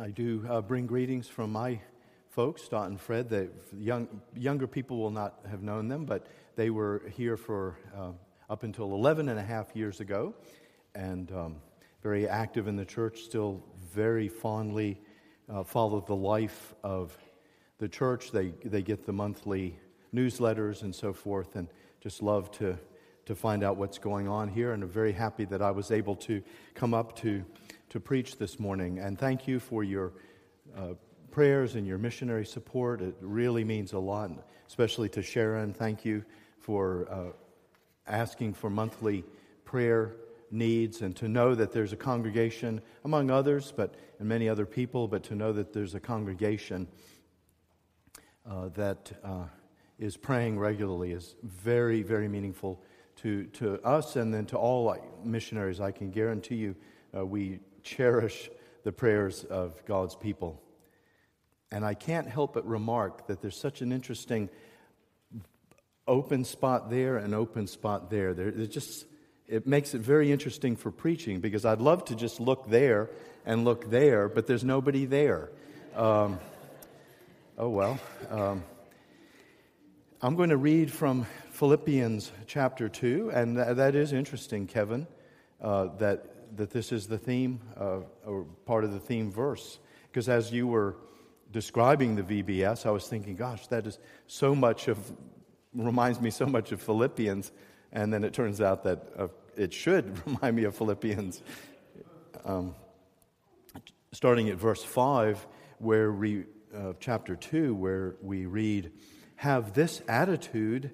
I do uh, bring greetings from my folks, Dot and Fred. The young, younger people will not have known them, but they were here for uh, up until 11 and a half years ago and um, very active in the church, still very fondly uh, follow the life of the church. They, they get the monthly newsletters and so forth, and just love to, to find out what's going on here. And I'm very happy that I was able to come up to, to preach this morning. And thank you for your uh, prayers and your missionary support. It really means a lot, especially to Sharon. Thank you for uh, asking for monthly prayer needs and to know that there's a congregation among others, but and many other people, but to know that there's a congregation uh, that uh, is praying regularly is very, very meaningful to, to us and then to all missionaries. I can guarantee you uh, we cherish the prayers of God's people. And I can't help but remark that there's such an interesting open spot there and open spot there. There, just it makes it very interesting for preaching because I'd love to just look there and look there, but there's nobody there. Um, oh well. Um, I'm going to read from Philippians chapter 2, and th- that is interesting, Kevin, uh, that, that this is the theme, uh, or part of the theme verse. Because as you were describing the VBS, I was thinking, gosh, that is so much of, reminds me so much of Philippians. And then it turns out that uh, it should remind me of Philippians. Um, starting at verse 5, where we, uh, chapter 2, where we read, Have this attitude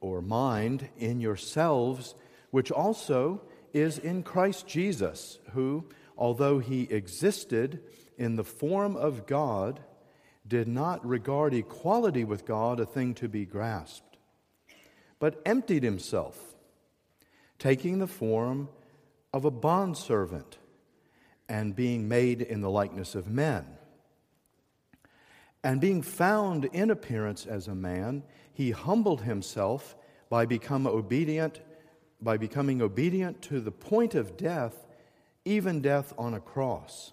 or mind in yourselves, which also is in Christ Jesus, who, although he existed in the form of God, did not regard equality with God a thing to be grasped, but emptied himself, taking the form of a bondservant and being made in the likeness of men. And being found in appearance as a man, he humbled himself by become obedient by becoming obedient to the point of death, even death on a cross.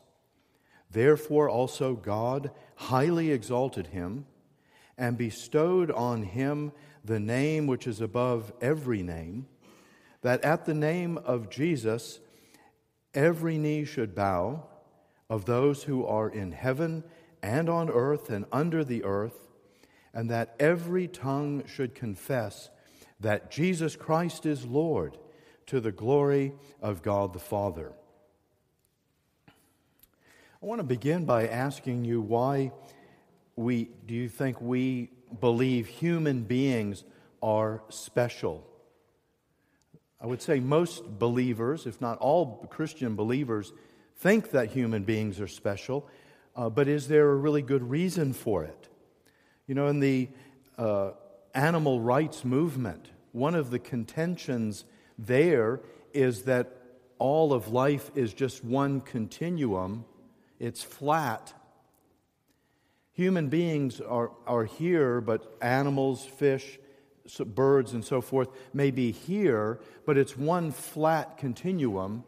Therefore, also God highly exalted him and bestowed on him the name which is above every name, that at the name of Jesus every knee should bow, of those who are in heaven and on earth and under the earth, and that every tongue should confess that Jesus Christ is Lord to the glory of God the Father. I want to begin by asking you why we do you think we believe human beings are special? I would say most believers, if not all Christian believers, think that human beings are special, uh, but is there a really good reason for it? You know, in the uh, animal rights movement, one of the contentions there is that all of life is just one continuum it's flat. Human beings are, are here, but animals, fish, birds, and so forth may be here, but it's one flat continuum.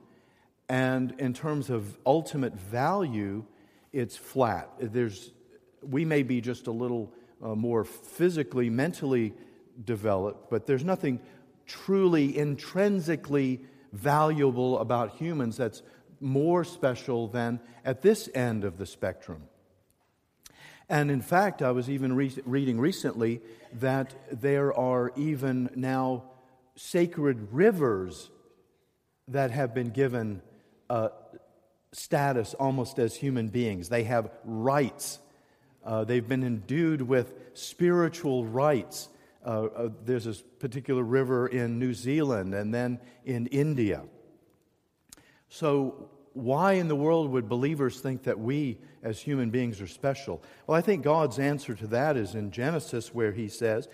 And in terms of ultimate value, it's flat. There's, we may be just a little uh, more physically, mentally developed, but there's nothing truly intrinsically valuable about humans that's more special than at this end of the spectrum. And in fact, I was even re- reading recently that there are even now sacred rivers that have been given uh, status almost as human beings. They have rights, uh, they've been endued with spiritual rights. Uh, uh there's a particular river in New Zealand and then in India. So, why in the world would believers think that we as human beings are special? Well, I think God's answer to that is in Genesis, where He says,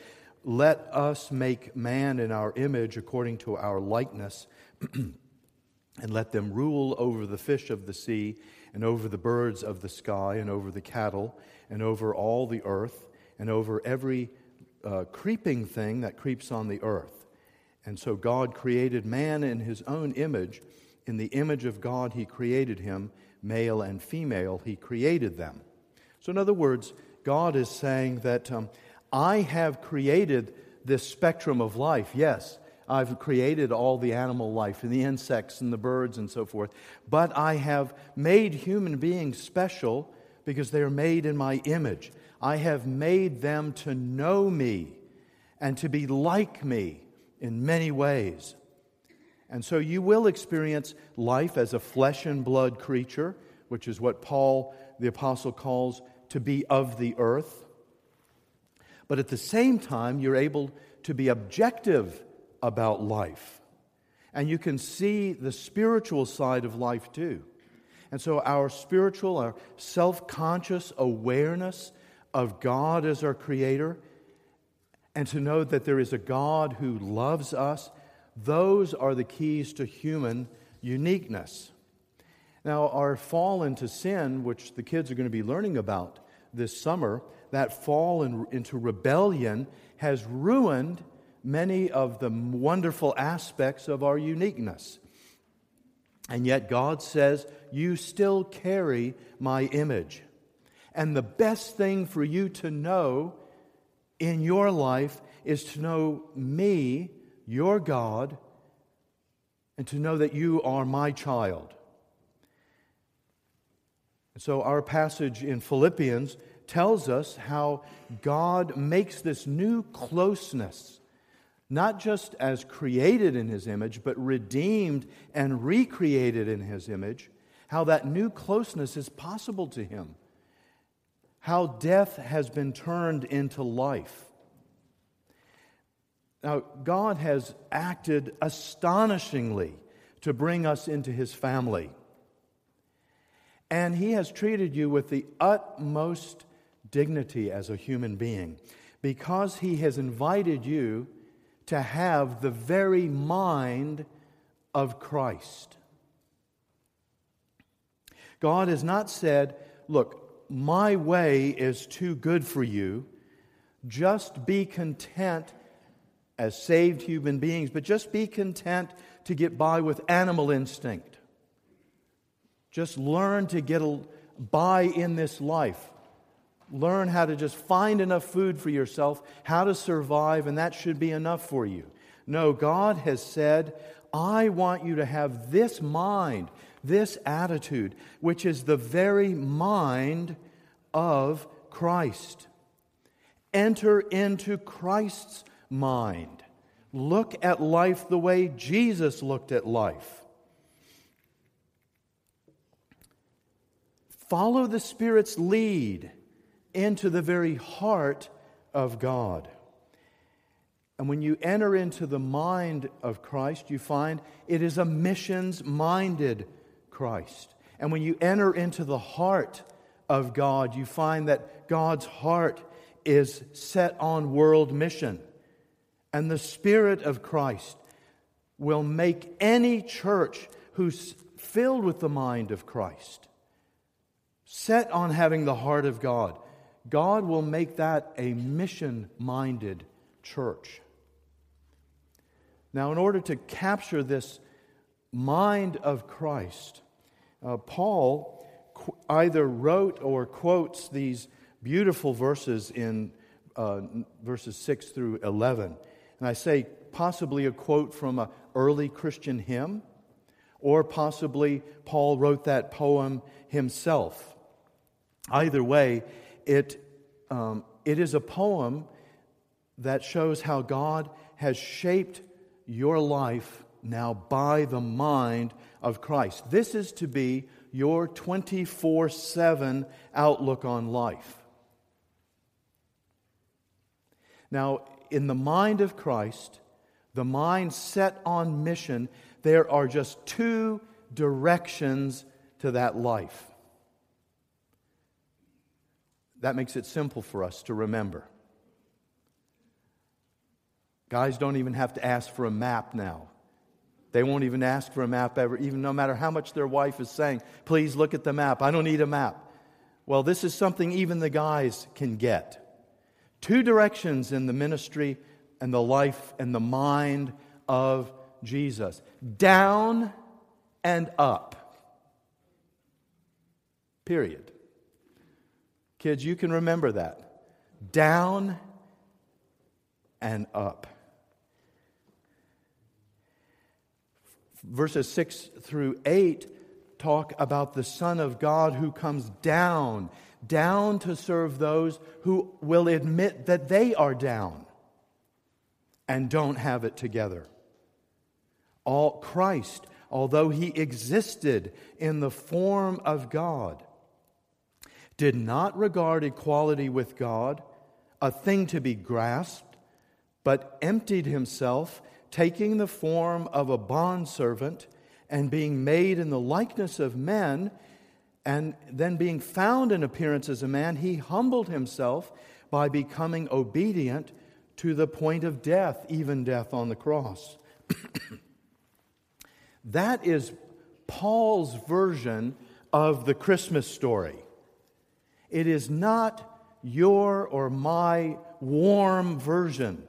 Let us make man in our image according to our likeness, and let them rule over the fish of the sea, and over the birds of the sky, and over the cattle, and over all the earth, and over every uh, creeping thing that creeps on the earth. And so God created man in His own image in the image of God, he created him. male and female, he created them. So, in other words, God is saying that um, I have created this spectrum of life, yes. I've created all the animal life and the insects and the birds and so forth. But I have made human beings special because they are made in my image. I have made them to know me and to be like me in many ways. And so you will experience life as a flesh and blood creature, which is what Paul the Apostle calls to be of the earth. But at the same time, you're able to be objective about life. And you can see the spiritual side of life too. And so, our spiritual, our self conscious awareness of God as our Creator, and to know that there is a God who loves us, those are the keys to human uniqueness. Now, our fall into sin, which the kids are going to be learning about this summer, that fall in, into rebellion has ruined many of the wonderful aspects of our uniqueness. And yet, God says, You still carry my image. And the best thing for you to know in your life is to know me, your God, and to know that you are my child. And so, our passage in Philippians tells us how God makes this new closeness not just as created in his image, but redeemed and recreated in his image, how that new closeness is possible to him, how death has been turned into life. Now, God has acted astonishingly to bring us into his family. And he has treated you with the utmost dignity as a human being because he has invited you to have the very mind of Christ. God has not said, Look, my way is too good for you. Just be content as saved human beings, but just be content to get by with animal instinct. Just learn to get by in this life learn how to just find enough food for yourself, how to survive, and that should be enough for you. No, God has said, I want you to have this mind, this attitude, which is the very mind of Christ. Enter into Christ's mind. Look at life the way Jesus looked at life. Follow the Spirit's lead into the very heart of God. And when you enter into the mind of Christ, you find it is a missions minded Christ. And when you enter into the heart of God, you find that God's heart is set on world mission. And the Spirit of Christ will make any church who's filled with the mind of Christ, set on having the heart of God, God will make that a mission minded church. Now, in order to capture this mind of Christ, uh, Paul qu- either wrote or quotes these beautiful verses in uh, verses 6 through 11. And I say possibly a quote from an early Christian hymn, or possibly Paul wrote that poem himself. Either way, it, um, it is a poem that shows how God has shaped your life now by the mind of Christ. This is to be your 24 7 outlook on life. Now, in the mind of Christ, the mind set on mission, there are just two directions to that life. That makes it simple for us to remember. Guys don't even have to ask for a map now. They won't even ask for a map ever, even no matter how much their wife is saying, please look at the map. I don't need a map. Well, this is something even the guys can get. Two directions in the ministry and the life and the mind of Jesus down and up. Period. Kids, you can remember that. Down and up. Verses 6 through 8 talk about the Son of God who comes down, down to serve those who will admit that they are down and don't have it together. All Christ, although he existed in the form of God, did not regard equality with God a thing to be grasped, but emptied himself, taking the form of a bondservant and being made in the likeness of men, and then being found in appearance as a man, he humbled himself by becoming obedient to the point of death, even death on the cross. that is Paul's version of the Christmas story. It is not your or my warm version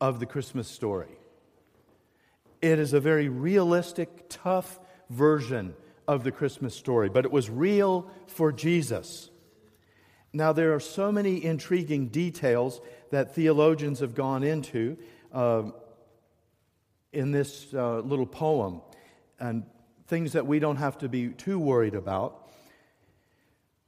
of the Christmas story. It is a very realistic, tough version of the Christmas story, but it was real for Jesus. Now, there are so many intriguing details that theologians have gone into uh, in this uh, little poem, and things that we don't have to be too worried about.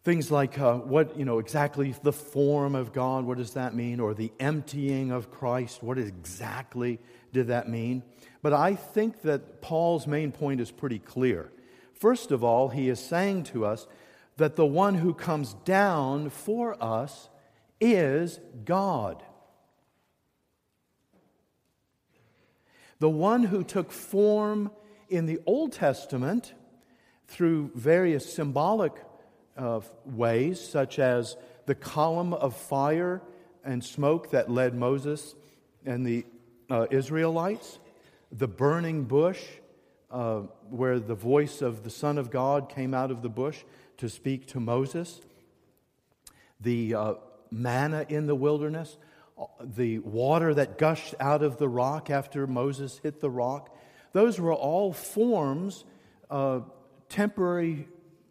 Things like uh, what, you know, exactly the form of God, what does that mean? Or the emptying of Christ, what exactly did that mean? But I think that Paul's main point is pretty clear. First of all, he is saying to us that the one who comes down for us is God. The one who took form in the Old Testament through various symbolic uh, ways, such as the column of fire and smoke that led Moses and the uh, Israelites, the burning bush uh, where the voice of the Son of God came out of the bush to speak to Moses, the uh, manna in the wilderness, uh, the water that gushed out of the rock after Moses hit the rock. Those were all forms, temporary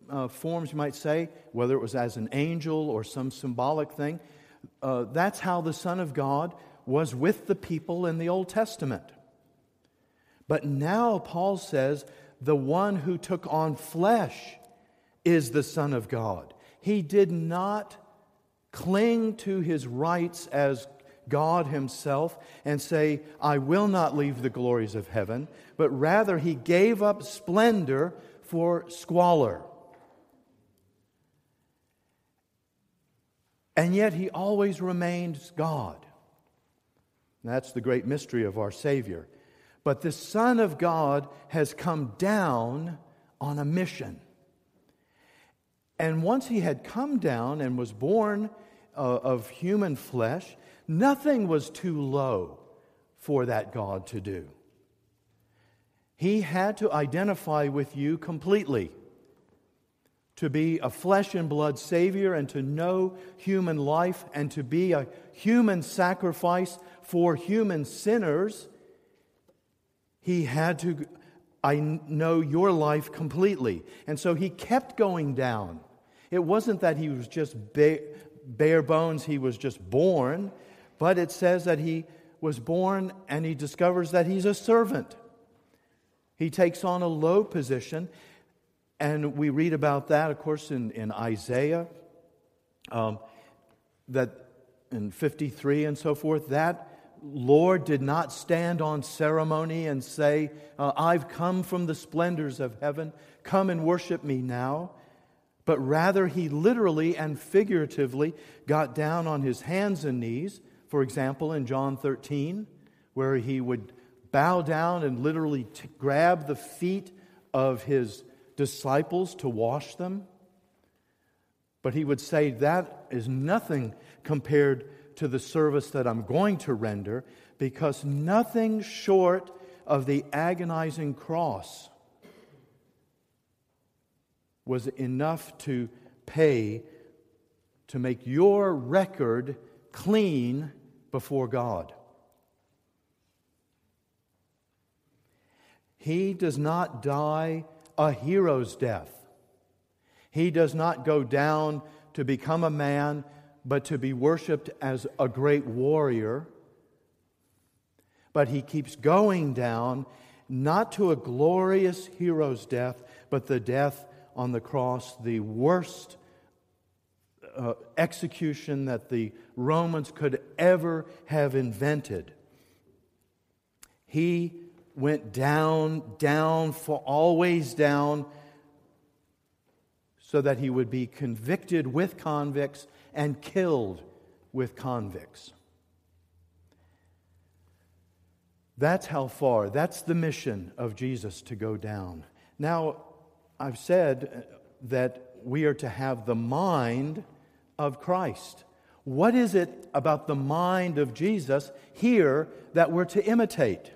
uh, forms, you might say, whether it was as an angel or some symbolic thing. Uh, that's how the Son of God was with the people in the Old Testament. But now Paul says the one who took on flesh is the Son of God. He did not cling to his rights as God Himself and say, I will not leave the glories of heaven, but rather He gave up splendor for squalor. And yet he always remains God. That's the great mystery of our Savior. But the Son of God has come down on a mission. And once he had come down and was born uh, of human flesh, nothing was too low for that God to do. He had to identify with you completely to be a flesh and blood Savior and to know human life and to be a human sacrifice for human sinners, he had to I know your life completely. And so he kept going down. It wasn't that he was just bare bones, he was just born, but it says that he was born and he discovers that he's a servant. He takes on a low position and we read about that, of course, in, in Isaiah, um, that in 53 and so forth, that Lord did not stand on ceremony and say, uh, I've come from the splendors of heaven, come and worship me now. But rather, he literally and figuratively got down on his hands and knees, for example, in John 13, where he would bow down and literally t- grab the feet of his disciples to wash them. But he would say, That is nothing compared to the service that I'm going to render, because nothing short of the agonizing cross was enough to pay to make your record clean before God. He does not die a hero's death. He does not go down to become a man, but to be worshiped as a great warrior. But he keeps going down, not to a glorious hero's death, but the death on the cross, the worst uh, execution that the Romans could ever have invented. He went down, down, for always down, so that he would be convicted with convicts and killed with convicts. That's how far, that's the mission of Jesus to go down. Now, I've said that we are to have the mind of Christ. What is it about the mind of Jesus here that we're to imitate?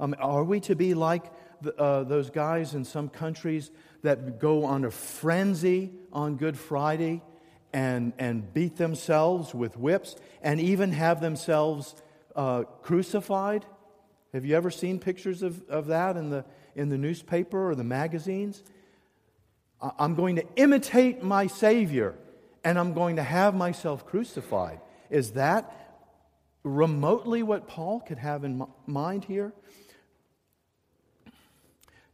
Um, are we to be like the, uh, those guys in some countries that go on a frenzy on Good Friday and, and beat themselves with whips and even have themselves uh, crucified? Have you ever seen pictures of, of that in the, in the newspaper or the magazines? I'm going to imitate my Savior and I'm going to have myself crucified. Is that remotely what Paul could have in mind here?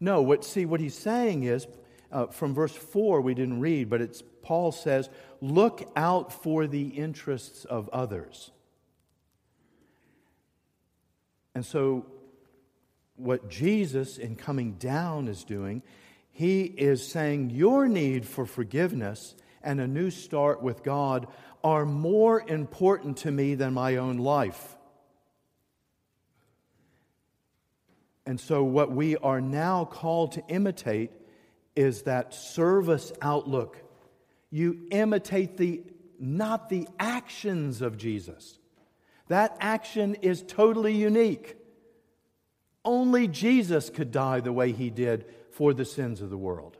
No, what, see, what he's saying is, uh, from verse 4, we didn't read, but it's Paul says, look out for the interests of others. And so, what Jesus, in coming down, is doing, he is saying, Your need for forgiveness and a new start with God are more important to me than my own life. And so, what we are now called to imitate is that service outlook. You imitate the not the actions of Jesus. That action is totally unique. Only Jesus could die the way he did for the sins of the world.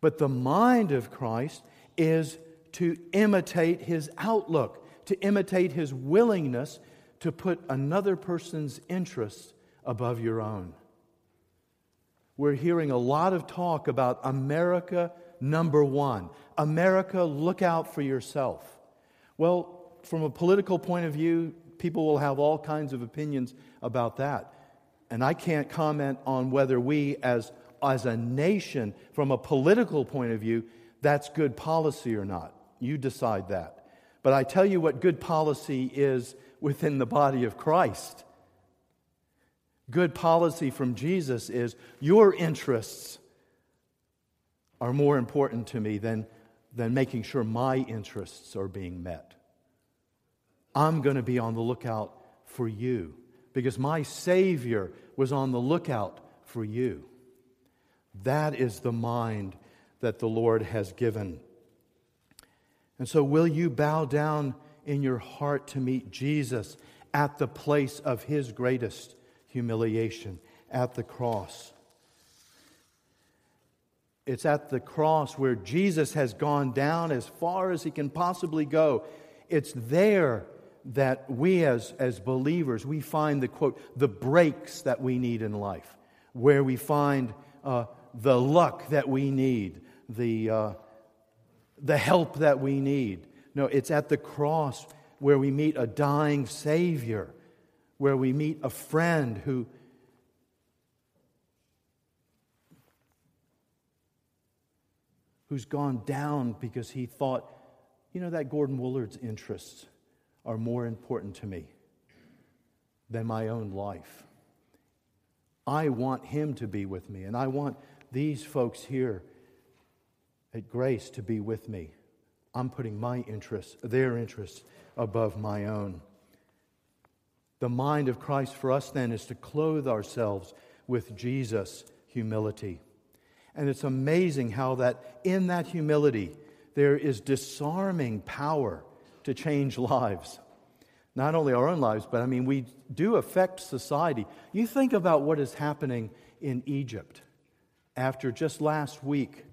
But the mind of Christ is to imitate his outlook, to imitate his willingness to put another person's interests above your own. We're hearing a lot of talk about America number one. America, look out for yourself. Well, from a political point of view, people will have all kinds of opinions about that. And I can't comment on whether we, as, as a nation, from a political point of view, that's good policy or not. You decide that. But I tell you what good policy is within the body of Christ. Good policy from Jesus is your interests are more important to me than, than making sure my interests are being met. I'm going to be on the lookout for you because my Savior was on the lookout for you. That is the mind that the Lord has given. And so, will you bow down in your heart to meet Jesus at the place of his greatest humiliation, at the cross? It's at the cross where Jesus has gone down as far as he can possibly go. It's there that we as, as believers, we find the quote, the breaks that we need in life, where we find uh, the luck that we need, the, uh, the help that we need. No, it's at the cross where we meet a dying Savior, where we meet a friend who who's gone down because he thought, you know, that Gordon Woolard's interests are more important to me than my own life. I want him to be with me, and I want these folks here at Grace to be with me. I'm putting my interests, their interests, above my own. The mind of Christ for us then is to clothe ourselves with Jesus' humility. And it's amazing how that in that humility there is disarming power to change lives. Not only our own lives, but I mean, we do affect society. You think about what is happening in Egypt after just last week,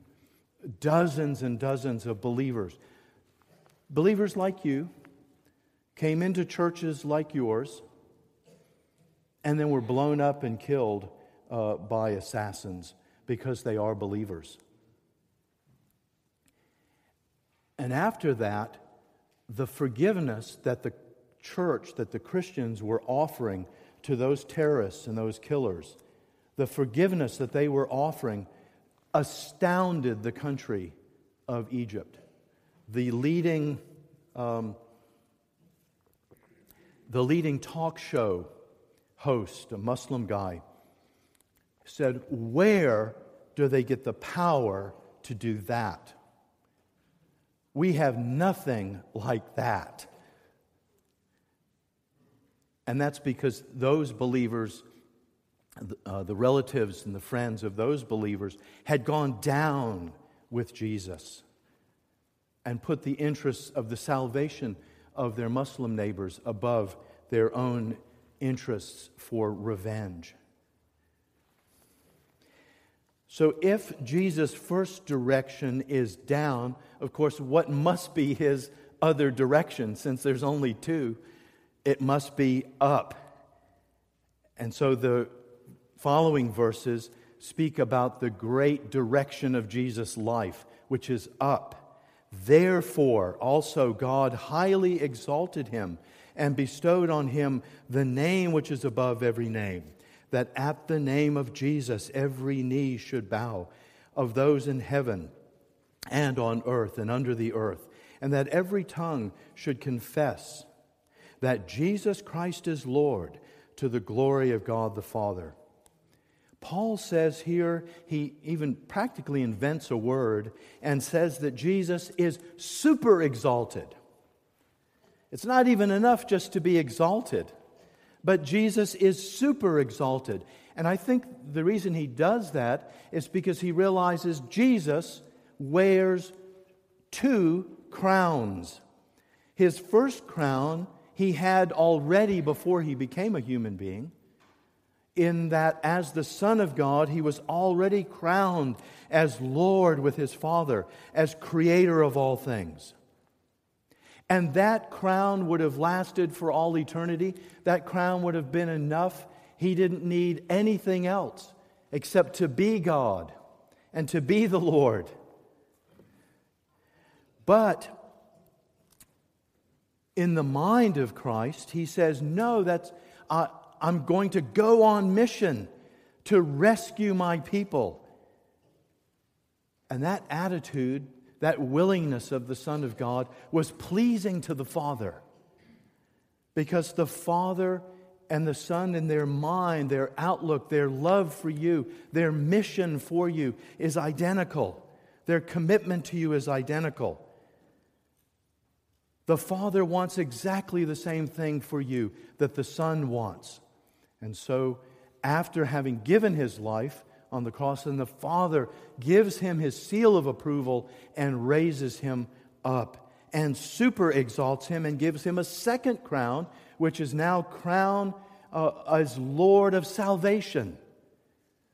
dozens and dozens of believers, believers like you, came into churches like yours and then were blown up and killed uh, by assassins because they are believers. And after that, the forgiveness that the church, that the Christians were offering to those terrorists and those killers, the forgiveness that they were offering astounded the country of Egypt. The leading, um, the leading talk show host, a Muslim guy, said, Where do they get the power to do that? We have nothing like that. And that's because those believers, uh, the relatives and the friends of those believers, had gone down with Jesus and put the interests of the salvation of their Muslim neighbors above their own interests for revenge. So, if Jesus' first direction is down, of course, what must be his other direction, since there's only two? It must be up. And so the following verses speak about the great direction of Jesus' life, which is up. Therefore, also God highly exalted him and bestowed on him the name which is above every name that at the name of Jesus every knee should bow of those in heaven and on earth and under the earth, and that every tongue should confess that Jesus Christ is Lord to the glory of God the Father. Paul says here, he even practically invents a word and says that Jesus is super exalted. It's not even enough just to be exalted but Jesus is super exalted. And I think the reason he does that is because he realizes Jesus wears two crowns. His first crown he had already before he became a human being, in that as the Son of God, he was already crowned as Lord with his Father, as creator of all things. And that crown would have lasted for all eternity. That crown would have been enough. He didn't need anything else except to be God and to be the Lord. But in the mind of Christ, he says, No, that's, uh, I'm going to go on mission to rescue my people. And that attitude that willingness of the Son of God was pleasing to the Father. Because the Father and the Son, in their mind, their outlook, their love for you, their mission for you is identical. Their commitment to you is identical. The Father wants exactly the same thing for you that the Son wants. And so, after having given his life, on the cross, and the Father gives him his seal of approval and raises him up and super exalts him and gives him a second crown, which is now crown uh, as Lord of salvation.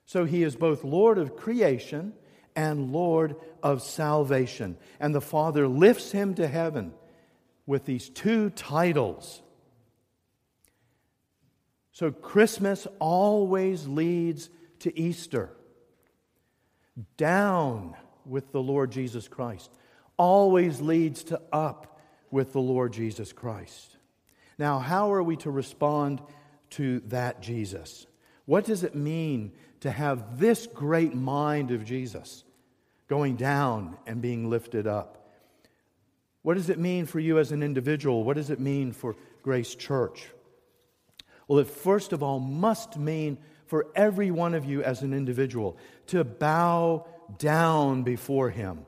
So he is both Lord of creation and Lord of salvation. And the Father lifts him to heaven with these two titles. So Christmas always leads to Easter. Down with the Lord Jesus Christ always leads to up with the Lord Jesus Christ. Now, how are we to respond to that Jesus? What does it mean to have this great mind of Jesus going down and being lifted up? What does it mean for you as an individual? What does it mean for Grace Church? Well, it first of all must mean for every one of you as an individual to bow down before Him.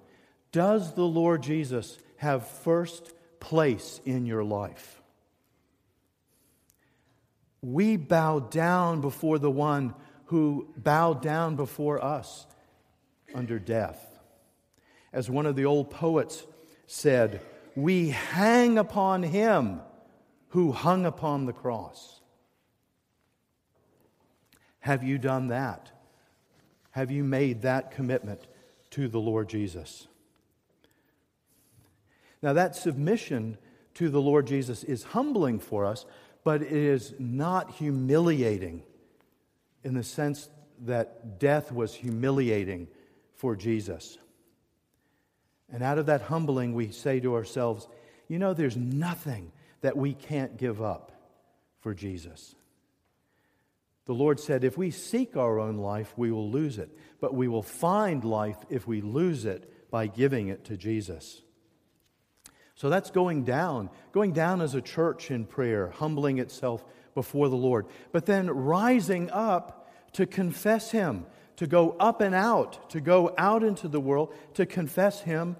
Does the Lord Jesus have first place in your life? We bow down before the one who bowed down before us under death. As one of the old poets said, we hang upon him who hung upon the cross. Have you done that? Have you made that commitment to the Lord Jesus? Now, that submission to the Lord Jesus is humbling for us, but it is not humiliating in the sense that death was humiliating for Jesus. And out of that humbling, we say to ourselves, you know, there's nothing that we can't give up for Jesus. The Lord said, if we seek our own life, we will lose it, but we will find life if we lose it by giving it to Jesus. So that's going down, going down as a church in prayer, humbling itself before the Lord, but then rising up to confess Him, to go up and out, to go out into the world, to confess Him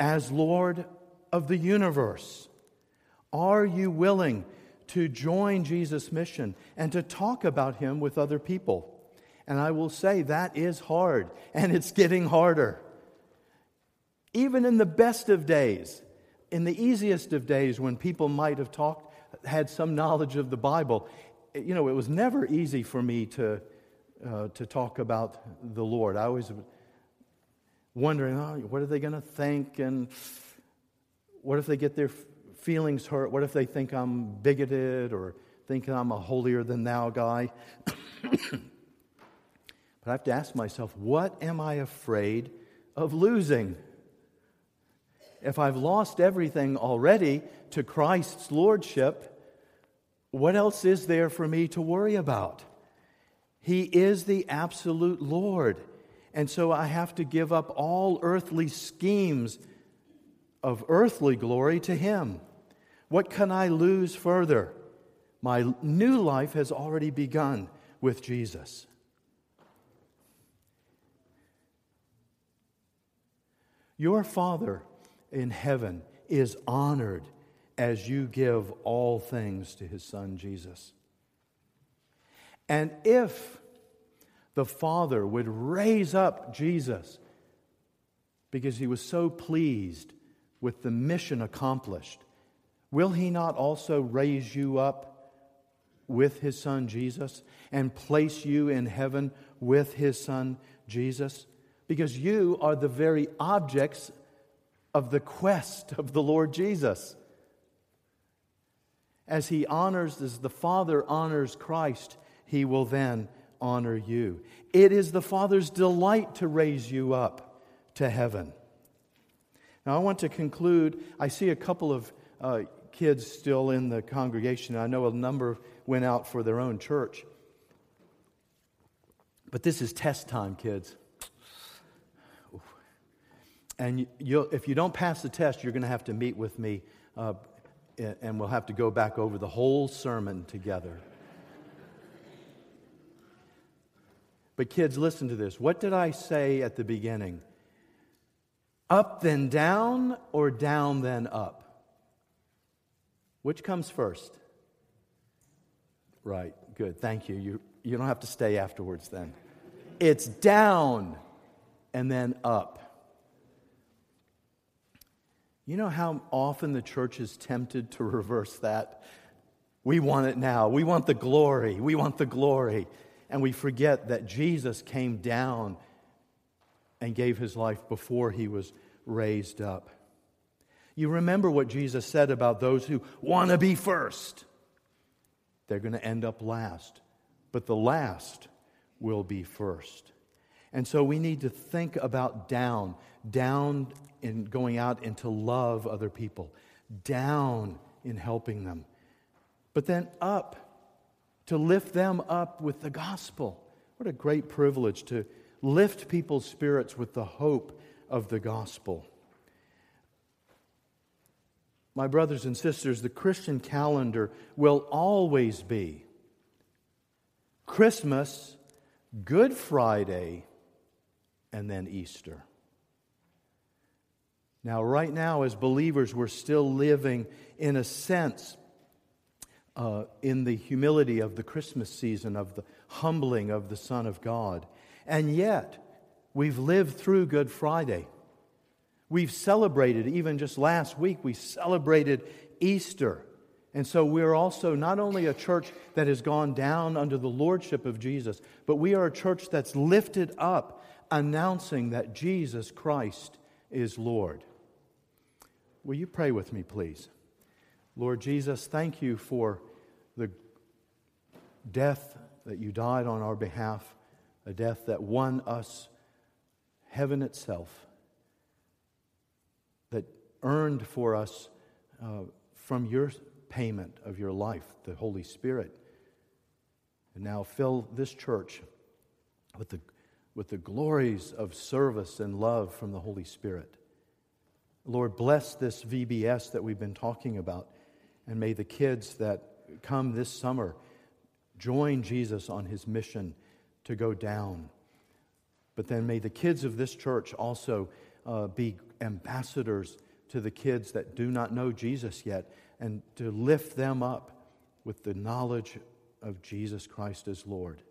as Lord of the universe. Are you willing to join Jesus' mission and to talk about Him with other people? And I will say that is hard, and it's getting harder. Even in the best of days, in the easiest of days when people might have talked, had some knowledge of the Bible, you know, it was never easy for me to, uh, to talk about the Lord. I always wondering, oh, what are they going to think? And what if they get their feelings hurt? What if they think I'm bigoted or think I'm a holier than thou guy? but I have to ask myself, what am I afraid of losing? if I've lost everything already to Christ's lordship, what else is there for me to worry about? He is the absolute Lord. And so I have to give up all earthly schemes of earthly glory to Him. What can I lose further? My new life has already begun with Jesus. Your Father in heaven is honored as you give all things to his son Jesus. And if the Father would raise up Jesus because he was so pleased with the mission accomplished, will he not also raise you up with his son Jesus and place you in heaven with his son Jesus? Because you are the very objects of the quest of the Lord Jesus. As he honors, as the Father honors Christ, he will then honor you. It is the Father's delight to raise you up to heaven. Now, I want to conclude. I see a couple of uh, kids still in the congregation. I know a number went out for their own church. But this is test time, kids. And if you don't pass the test, you're going to have to meet with me, uh, and we'll have to go back over the whole sermon together. but, kids, listen to this. What did I say at the beginning? Up then down, or down then up? Which comes first? Right, good, thank you. You, you don't have to stay afterwards then. It's down and then up. You know how often the church is tempted to reverse that? We want it now. We want the glory. We want the glory. And we forget that Jesus came down and gave his life before he was raised up. You remember what Jesus said about those who want to be first. They're going to end up last, but the last will be first. And so we need to think about down, down in going out and to love other people, down in helping them, but then up to lift them up with the gospel. What a great privilege to lift people's spirits with the hope of the gospel. My brothers and sisters, the Christian calendar will always be Christmas, Good Friday, and then Easter. Now, right now, as believers, we're still living, in a sense, uh, in the humility of the Christmas season, of the humbling of the Son of God. And yet, we've lived through Good Friday. We've celebrated, even just last week, we celebrated Easter. And so we're also not only a church that has gone down under the lordship of Jesus, but we are a church that's lifted up, announcing that Jesus Christ is Lord. Will you pray with me, please? Lord Jesus, thank you for the death that you died on our behalf, a death that won us heaven itself. Earned for us uh, from your payment of your life, the Holy Spirit. And now fill this church with the, with the glories of service and love from the Holy Spirit. Lord, bless this VBS that we've been talking about, and may the kids that come this summer join Jesus on his mission to go down. But then may the kids of this church also uh, be ambassadors to the kids that do not know Jesus yet and to lift them up with the knowledge of Jesus Christ as Lord.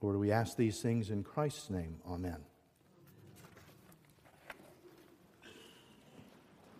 Lord, we ask these things in Christ's name. Amen.